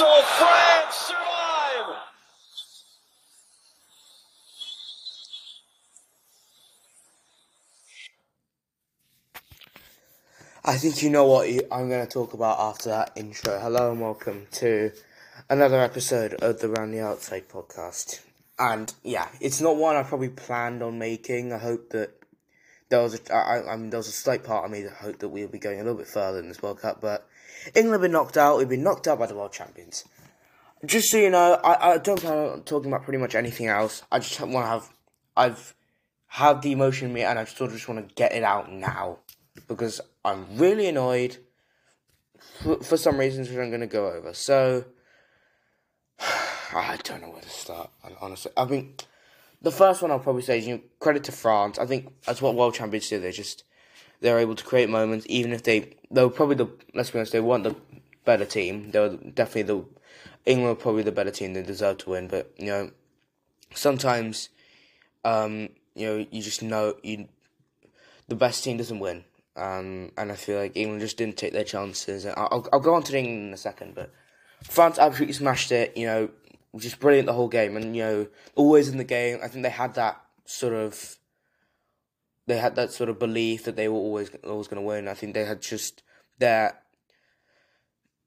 France survive. I think you know what I'm going to talk about after that intro. Hello and welcome to another episode of the Round the Outside podcast. And yeah, it's not one I probably planned on making. I hope that there was a, I, I mean, there was a slight part of me that hoped that we'll be going a little bit further in this World Cup, but England have been knocked out. We've been knocked out by the world champions. Just so you know, I, I don't plan on talking about pretty much anything else. I just want to have, I've had the emotion in me, and I sort of just want to get it out now because I'm really annoyed for, for some reasons which I'm going to go over. So I don't know where to start. Honestly, I mean, the first one I'll probably say is you know, credit to France. I think that's what world champions do. They just they're able to create moments, even if they they were probably the let's be honest, they weren't the better team. They were definitely the England were probably the better team. They deserved to win, but you know sometimes um, you know you just know you the best team doesn't win. Um, and I feel like England just didn't take their chances. I'll, I'll go on to England in a second, but France absolutely smashed it. You know, just brilliant the whole game, and you know, always in the game. I think they had that sort of, they had that sort of belief that they were always always going to win. I think they had just their,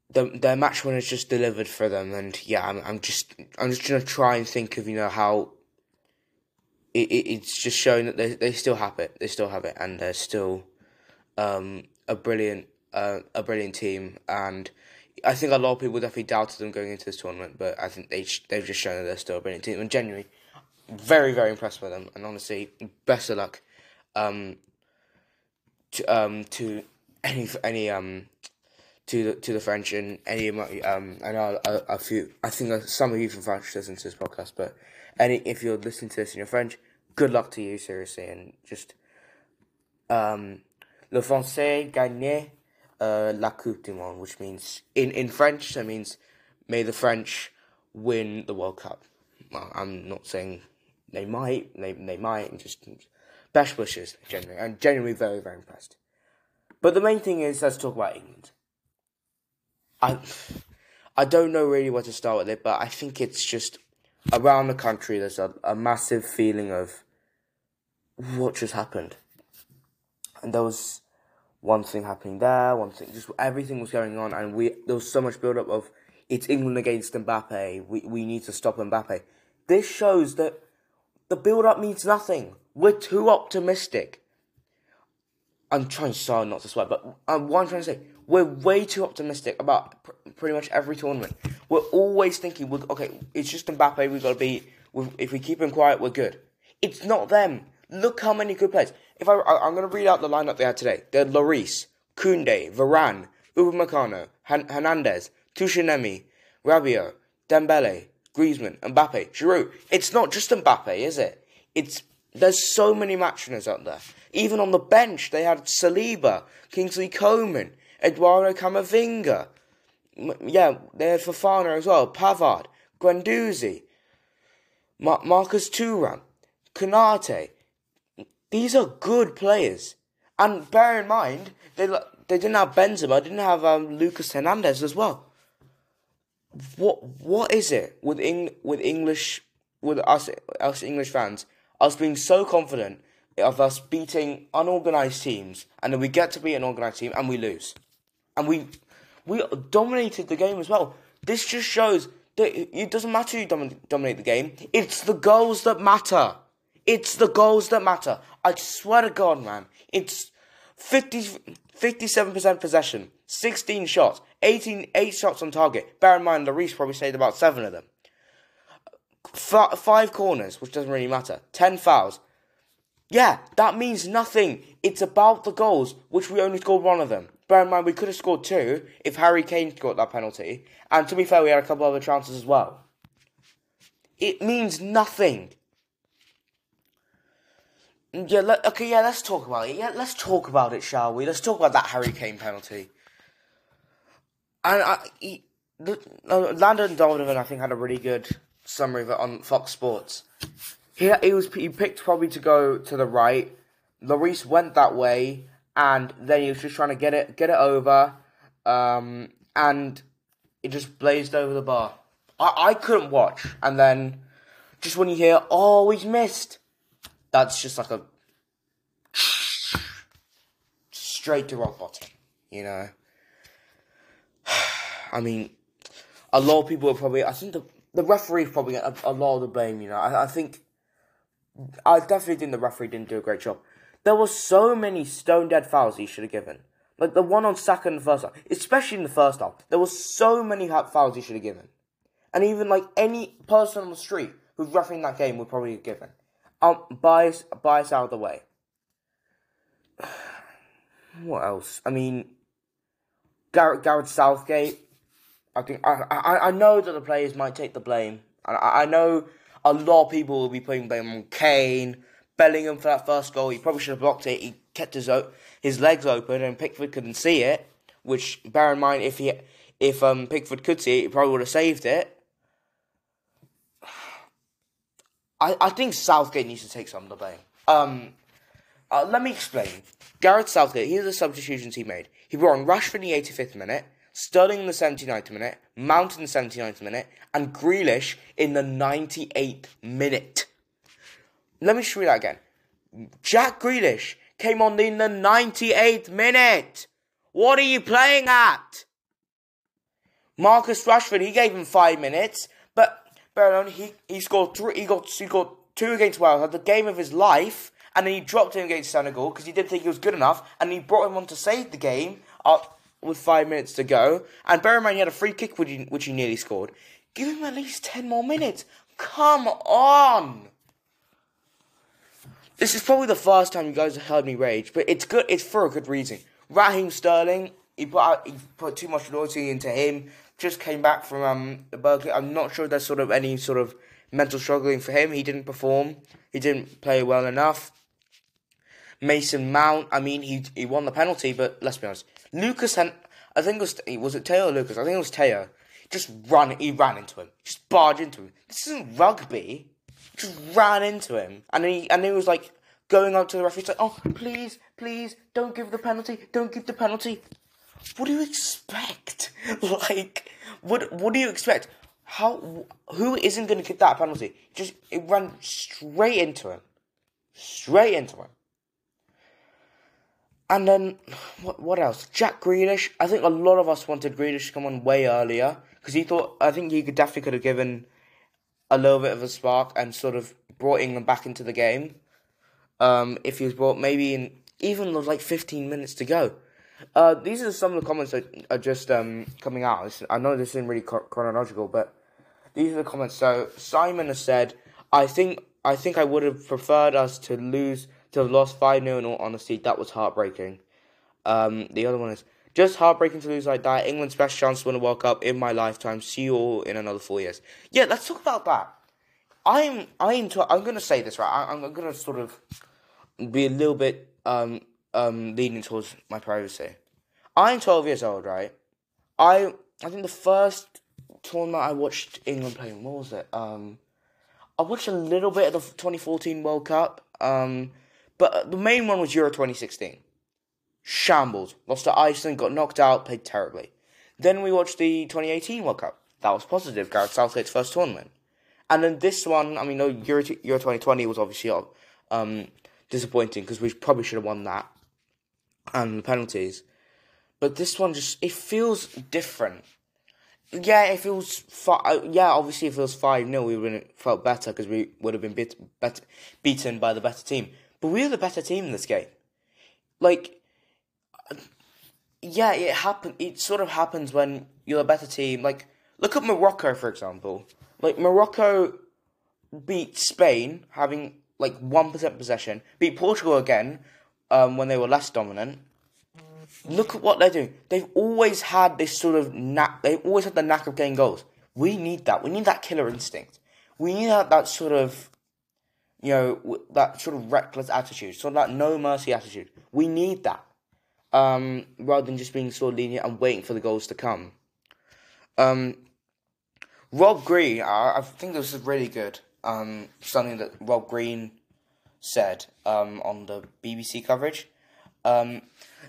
the, their match winners just delivered for them, and yeah, I'm, I'm just I'm just gonna try and think of you know how. It, it, it's just showing that they they still have it. They still have it, and they're still, um, a brilliant uh, a brilliant team, and I think a lot of people definitely doubted them going into this tournament, but I think they they've just shown that they're still a brilliant team. And genuinely, very very impressed by them. And honestly, best of luck, um, to um to any any um to the to the French and any of um I know a, a few I think some of you from France listen to this podcast, but any if you're listening to this and you're French, good luck to you seriously and just um le français gagne uh, La Coupe du Monde, which means in in French that means may the French win the World Cup. Well, I'm not saying they might, they they might, and just best wishes generally. I'm genuinely very very impressed. But the main thing is let's talk about England. I I don't know really where to start with it, but I think it's just around the country there's a, a massive feeling of what just happened. And there was one thing happening there, one thing, just everything was going on, and we there was so much build up of it's England against Mbappe. We we need to stop Mbappe. This shows that the build up means nothing. We're too optimistic. I'm trying so not to swear, but um, what I'm trying to say, we're way too optimistic about pr- pretty much every tournament. We're always thinking, we're, okay, it's just Mbappe. We've got to be. If we keep him quiet, we're good. It's not them. Look how many good players. If I, I am going to read out the lineup they had today. They had Lloris, Koundé, Varane, Upamecano, Han- Hernandez, Tchouaméni, Rabiot, Dembele, Griezmann, Mbappe, Giroud. It's not just Mbappe, is it? It's there's so many match out there. Even on the bench, they had Saliba, Kingsley Coman, Eduardo Camavinga. Yeah, they had Fofana as well, Pavard, Guendouzi, Mar- Marcus Thuram, Konate, these are good players. And bear in mind, they they didn't have Benzema, didn't have um, Lucas Hernandez as well. What what is it with Eng, with English with us us English fans us being so confident of us beating unorganized teams and then we get to be an organized team and we lose, and we we dominated the game as well. This just shows that it doesn't matter who dominate the game; it's the goals that matter. It's the goals that matter. I swear to God, man. It's 50, 57% possession, 16 shots, 18, 8 shots on target. Bear in mind, Lloris probably saved about 7 of them. F- 5 corners, which doesn't really matter. 10 fouls. Yeah, that means nothing. It's about the goals, which we only scored one of them. Bear in mind, we could have scored two if Harry Kane got that penalty. And to be fair, we had a couple other chances as well. It means nothing. Yeah, let, okay, yeah, let's talk about it. Yeah, let's talk about it, shall we? Let's talk about that Harry Kane penalty. And I, he, the, uh, Landon Donovan, I think, had a really good summary of it on Fox Sports. He, he was he picked probably to go to the right. Lloris went that way, and then he was just trying to get it get it over. Um, and it just blazed over the bar. I, I couldn't watch, and then just when you hear, oh, he's missed, that's just like a straight to rock bottom, you know. I mean, a lot of people are probably. I think the the referee probably a, a lot of the blame. You know, I, I think I definitely think the referee didn't do a great job. There were so many stone dead fouls he should have given. Like the one on Saka in the first half, especially in the first half, there were so many fouls he should have given, and even like any person on the street who's refereeing that game would probably have given. Um, bias, bias out of the way. What else? I mean, Gareth, Gareth Southgate. I think I, I I know that the players might take the blame, I, I know a lot of people will be putting blame on Kane, Bellingham for that first goal. He probably should have blocked it. He kept his his legs open, and Pickford couldn't see it. Which, bear in mind, if he if um Pickford could see it, he probably would have saved it. I I think Southgate needs to take some of the blame. Um, uh, let me explain. Gareth Southgate, here's the substitutions he made. He brought on Rashford in the 85th minute, Sterling in the 79th minute, Mount in the 79th minute, and Grealish in the 98th minute. Let me show you that again. Jack Grealish came on in the 98th minute. What are you playing at? Marcus Rashford, he gave him five minutes, bear he, he scored three, he got, he got two against Wales, had the game of his life, and then he dropped him against Senegal because he didn't think he was good enough, and he brought him on to save the game up with five minutes to go. And bear in mind, he had a free kick which he, which he nearly scored. Give him at least ten more minutes. Come on. This is probably the first time you guys have heard me rage, but it's good. It's for a good reason. Raheem Sterling, he put out, he put too much loyalty into him. Just came back from um Berkeley. I'm not sure there's sort of any sort of mental struggling for him. He didn't perform. He didn't play well enough. Mason Mount. I mean, he he won the penalty, but let's be honest. Lucas and I think it was was it Theo Lucas? I think it was Theo. Just run. He ran into him. Just barged into him. This isn't rugby. Just ran into him, and he and he was like going up to the referee, like, "Oh, please, please, don't give the penalty. Don't give the penalty." What do you expect? like, what what do you expect? How who isn't going to get that penalty? Just it ran straight into him, straight into him. And then, what, what else? Jack Grealish. I think a lot of us wanted Grealish to come on way earlier because he thought I think he could definitely could have given a little bit of a spark and sort of brought England back into the game. Um, if he was brought maybe in even like 15 minutes to go. Uh, these are some of the comments that are just um, coming out. I know this isn't really chronological, but these are the comments. So Simon has said, "I think I think I would have preferred us to lose to have lost 5 0 in all honesty, that was heartbreaking. Um, the other one is just heartbreaking to lose like that. England's best chance to win a World Cup in my lifetime. See you all in another four years. Yeah, let's talk about that. I'm I'm to, I'm gonna say this right. I, am gonna sort of be a little bit um um towards my privacy. I'm 12 years old, right? I I think the first tournament I watched England playing, what was it? Um, I watched a little bit of the 2014 World Cup. Um, but the main one was Euro 2016. Shambles. Lost to Iceland, got knocked out, played terribly. Then we watched the 2018 World Cup. That was positive. Gareth Southgate's first tournament. And then this one, I mean, no, Euro, Euro 2020 was obviously um, disappointing because we probably should have won that and the penalties. But this one just, it feels different. Yeah, it feels, fi- yeah, obviously if it was 5 0, we would have felt better because we would have been bit, bet- beaten by the better team. But we were the better team in this game. Like, yeah, it happen. It sort of happens when you're a better team. Like, look at Morocco for example. Like Morocco beat Spain having like one percent possession. Beat Portugal again um, when they were less dominant. Look at what they're doing. They've always had this sort of knack. They've always had the knack of getting goals. We need that. We need that killer instinct. We need that, that sort of you know, that sort of reckless attitude, sort of that no mercy attitude. We need that. Um, rather than just being of lenient and waiting for the goals to come. Um, Rob Green, I, I think this is really good. Um, something that Rob Green said um, on the BBC coverage. Um,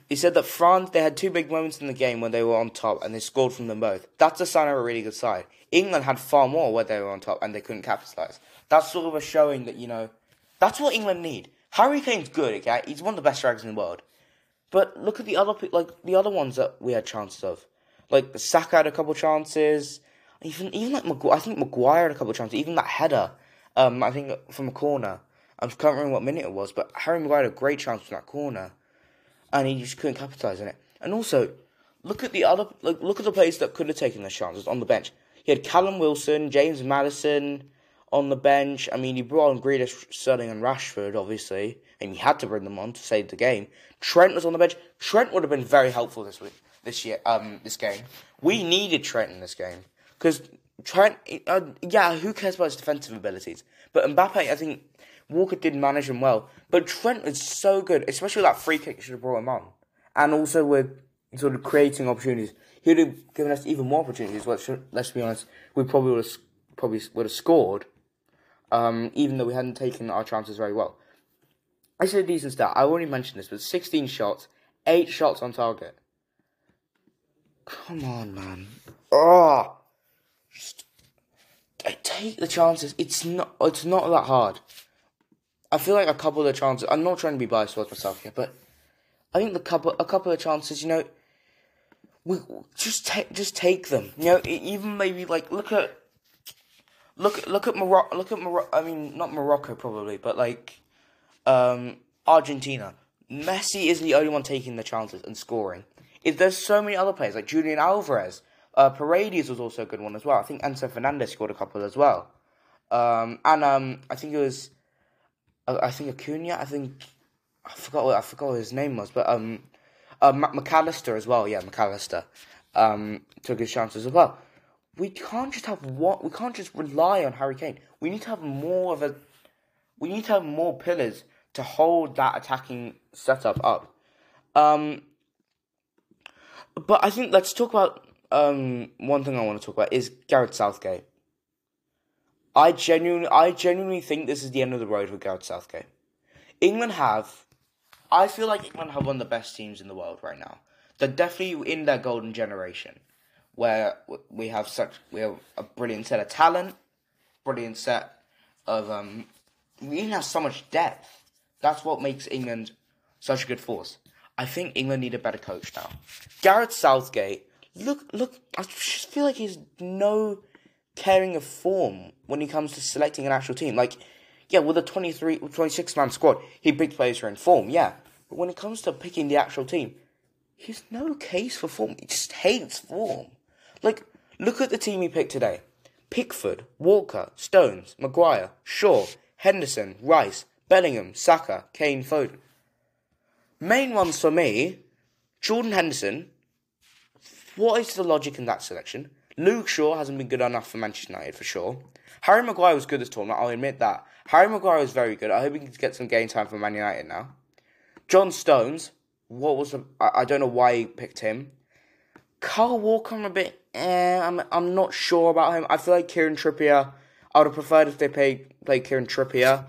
he said that France they had two big moments in the game when they were on top and they scored from them both. That's a sign of a really good side. England had far more where they were on top and they couldn't capitalise. That's sort of a showing that you know that's what England need. Harry Kane's good, okay? He's one of the best strikers in the world. But look at the other like the other ones that we had chances of. Like Saka had a couple chances. Even even like Maguire, I think Maguire had a couple chances. Even that header, um, I think from a corner. I can't remember what minute it was, but Harry Maguire had a great chance from that corner, and he just couldn't capitalise on it. And also, look at the other like look at the players that could have taken those chances on the bench. He had Callum Wilson, James Maddison on the bench. I mean, he brought on Grealish, Sterling, and Rashford, obviously, and he had to bring them on to save the game. Trent was on the bench. Trent would have been very helpful this week, this year, um, this game. We needed Trent in this game because Trent, uh, yeah, who cares about his defensive abilities? But Mbappe, I think Walker did manage him well. But Trent was so good, especially that free kick should have brought him on, and also with sort of creating opportunities. He would have given us even more opportunities. Which, let's be honest, we probably would have probably would have scored, um, even though we hadn't taken our chances very well. This is a decent start. I already mentioned this, but 16 shots, 8 shots on target. Come on, man. Oh, just take the chances. It's not. It's not that hard. I feel like a couple of chances. I'm not trying to be biased towards myself here, but I think the couple, a couple of chances. You know, we just take, just take them. You know, even maybe like look at, look look at Morocco. Look at Morocco. I mean, not Morocco probably, but like um, Argentina. Messi is the only one taking the chances and scoring. If there's so many other players like Julian Alvarez, uh, Paredes was also a good one as well. I think Enzo Fernandez scored a couple as well, um, and um, I think it was, I think Acuna. I think I forgot what I forgot what his name was, but um, uh, Mac Allister as well. Yeah, McAllister um, took his chances as well. We can't just have one. We can't just rely on Harry Kane. We need to have more of a we need to have more pillars to hold that attacking setup up. Um, but I think let's talk about um, one thing I want to talk about is Gareth Southgate. I genuinely, I genuinely think this is the end of the road for Gareth Southgate. England have, I feel like England have one of the best teams in the world right now. They're definitely in their golden generation, where we have such we have a brilliant set of talent, brilliant set of um, we have so much depth. That's what makes England such a good force. I think England need a better coach now. Gareth Southgate, look, look, I just feel like he's no caring of form when he comes to selecting an actual team. Like, yeah, with a 23, 26 man squad, he picked players are in form, yeah. But when it comes to picking the actual team, he's no case for form. He just hates form. Like, look at the team he picked today. Pickford, Walker, Stones, Maguire, Shaw, Henderson, Rice, Bellingham, Saka, Kane, Foden. Main ones for me, Jordan Henderson. What is the logic in that selection? Luke Shaw hasn't been good enough for Manchester United for sure. Harry Maguire was good this tournament, I'll admit that. Harry Maguire was very good. I hope he can get some game time for Man United now. John Stones, what was the, I, I don't know why he picked him. Kyle Walker, I'm a bit, eh, I'm, I'm not sure about him. I feel like Kieran Trippier I would have preferred if they played play Kieran Trippier.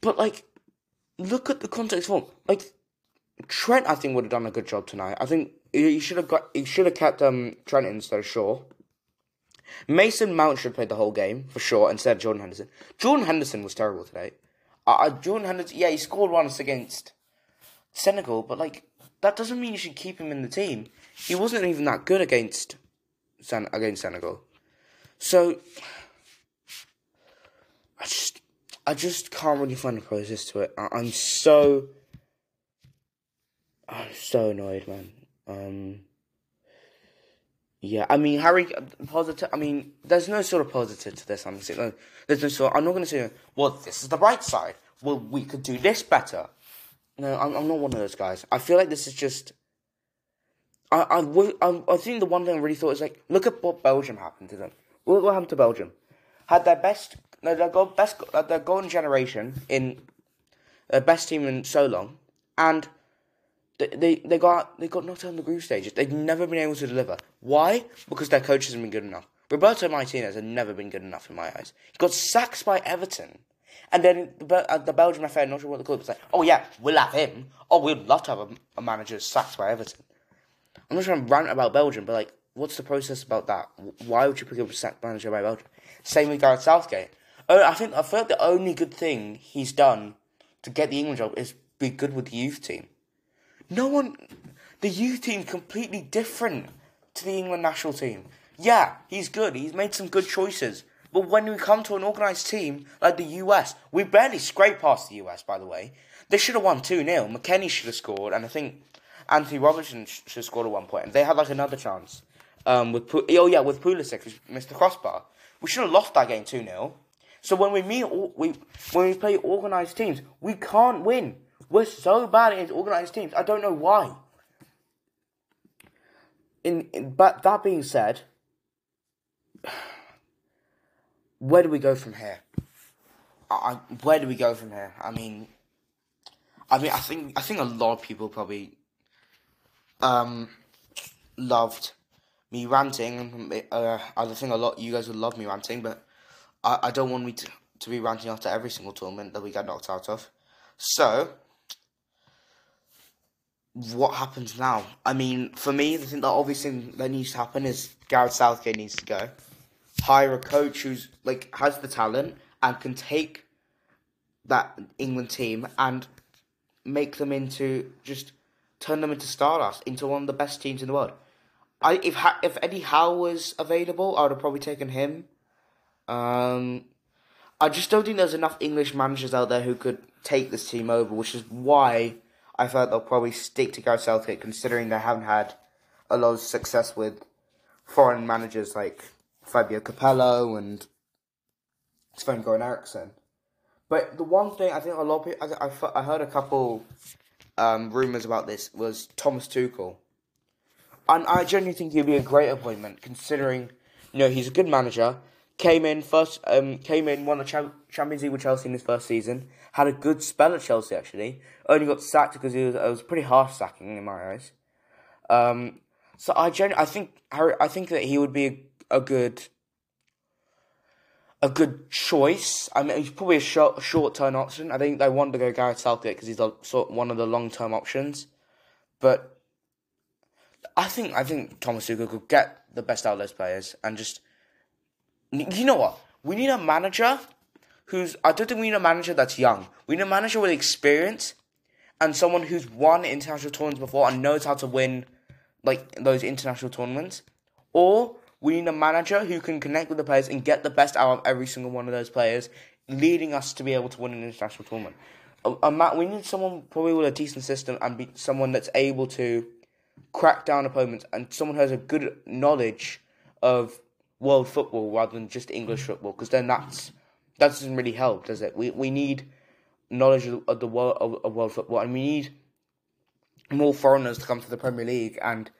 But like, look at the context form. Like, Trent, I think would have done a good job tonight. I think he should have got he should have kept um Trent instead of Shaw. Mason Mount should have played the whole game for sure instead of Jordan Henderson. Jordan Henderson was terrible today. Uh, Jordan Henderson, yeah, he scored once against Senegal, but like that doesn't mean you should keep him in the team. He wasn't even that good against Sen- against Senegal. So I just I just can't really find a process to it. I, am so I'm so annoyed, man. Um, yeah, I mean Harry positive. I mean, there's no sort of positive to this. I'm saying no, there's no sort. I'm not going to say, well, this is the right side. Well, we could do this better. No, I'm, I'm not one of those guys. I feel like this is just. I, I, I, I think the one thing I really thought is like, look at what Belgium happened to them. Look what happened to Belgium. Had their best their goal, best, uh, their golden generation in their best team in so long, and they, they got they got knocked out in the group stages. They've never been able to deliver. Why? Because their coach hasn't been good enough. Roberto Martinez has never been good enough in my eyes. He got sacked by Everton. And then the, uh, the Belgian FA, not sure what the club, was like, oh yeah, we'll have him. Oh, we'd love to have a, a manager sacked by Everton. I'm not trying to rant about Belgium, but like, what's the process about that? Why would you pick up a sacked manager by Belgium? Same with Gareth Southgate. Oh, I think I feel like the only good thing he's done to get the England job is be good with the youth team. No one, the youth team completely different to the England national team. Yeah, he's good. He's made some good choices. But when we come to an organised team like the US, we barely scrape past the US, by the way. They should have won 2 0. McKennie should have scored, and I think Anthony Robertson sh- should have scored at one point. And they had like another chance. Um, with oh yeah, with Pulisic, who missed the crossbar. We should have lost that game 2 0. So when we meet, we when we play organised teams, we can't win. We're so bad against organised teams. I don't know why. In, in but that being said, where do we go from here? I, where do we go from here? I mean, I mean, I think I think a lot of people probably um loved me ranting. Uh, I think a lot you guys would love me ranting, but I, I don't want me to, to be ranting after every single tournament that we get knocked out of. So, what happens now? I mean, for me, the thing that obviously that needs to happen is Gareth Southgate needs to go. Hire a coach who's like has the talent and can take that England team and make them into just turn them into stardust, into one of the best teams in the world. I if if Eddie Howe was available, I would have probably taken him. Um, I just don't think there's enough English managers out there who could take this team over, which is why I thought they'll probably stick to Gareth Southgate, considering they haven't had a lot of success with foreign managers like Fabio Capello and Sven Goran Eriksson. But the one thing I think a lot of people, I, I, I heard a couple um, rumors about this was Thomas Tuchel, and I genuinely think he'd be a great appointment considering you know he's a good manager. Came in first, um, came in won the Cham- Champions League with Chelsea in his first season. Had a good spell at Chelsea actually. Only got sacked because it was, it was pretty harsh sacking in my eyes. Um, so I genu- I think Harry, I think that he would be a, a good a good choice. I mean, he's probably a short short term option. I think they want to go Gareth Southgate because he's a, sort one of the long term options. But I think I think Thomas Tuchel could get the best out of those players and just you know what we need a manager who's I don't think we need a manager that's young. We need a manager with experience and someone who's won international tournaments before and knows how to win like those international tournaments. Or we need a manager who can connect with the players and get the best out of every single one of those players, leading us to be able to win an international tournament. A, a we need someone probably with a decent system and be someone that's able to crack down opponents and someone who has a good knowledge of world football rather than just English football because then that's that doesn't really help, does it? We we need knowledge of, of the world of, of world football and we need more foreigners to come to the Premier League and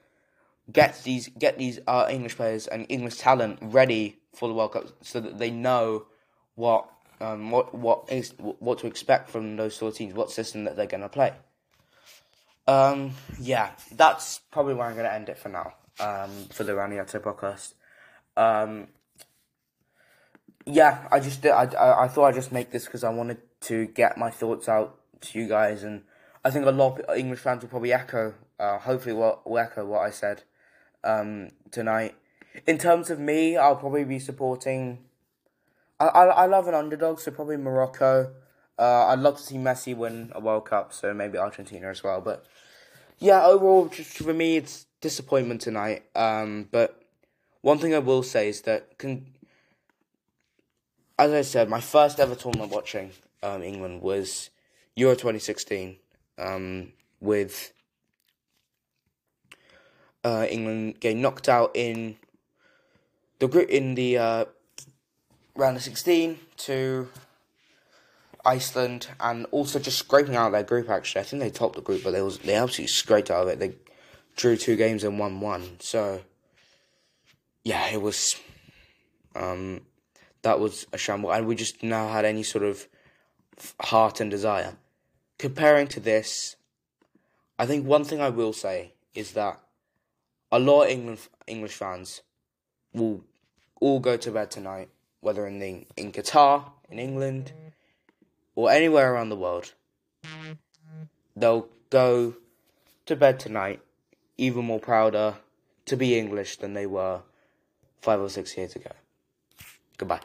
get these get these uh, English players and English talent ready for the World Cup so that they know what um, what what is what to expect from those sort of teams, what system that they're going to play. Um, yeah, that's probably where I'm going to end it for now. Um, for the Round the Outside podcast. Um, yeah, I just. I, I, thought I'd just make this because I wanted to get my thoughts out to you guys, and I think a lot of English fans will probably echo. Uh, hopefully, will, will echo what I said um, tonight. In terms of me, I'll probably be supporting. I, I, I love an underdog, so probably Morocco. Uh, I'd love to see Messi win a World Cup, so maybe Argentina as well. But yeah, overall, just for me, it's disappointment tonight. Um, but one thing I will say is that, con- as I said, my first ever tournament watching um, England was Euro 2016 um, with uh, England getting knocked out in the group in the uh, round of 16 to Iceland and also just scraping out their group actually. I think they topped the group but they was they absolutely scraped out of it. They drew two games and won one. So yeah, it was um that was a shamble and we just now had any sort of heart and desire. Comparing to this, I think one thing I will say is that a lot of England English fans will all go to bed tonight, whether in the in Qatar, in England, or anywhere around the world, they'll go to bed tonight even more prouder to be English than they were five or six years ago. Goodbye.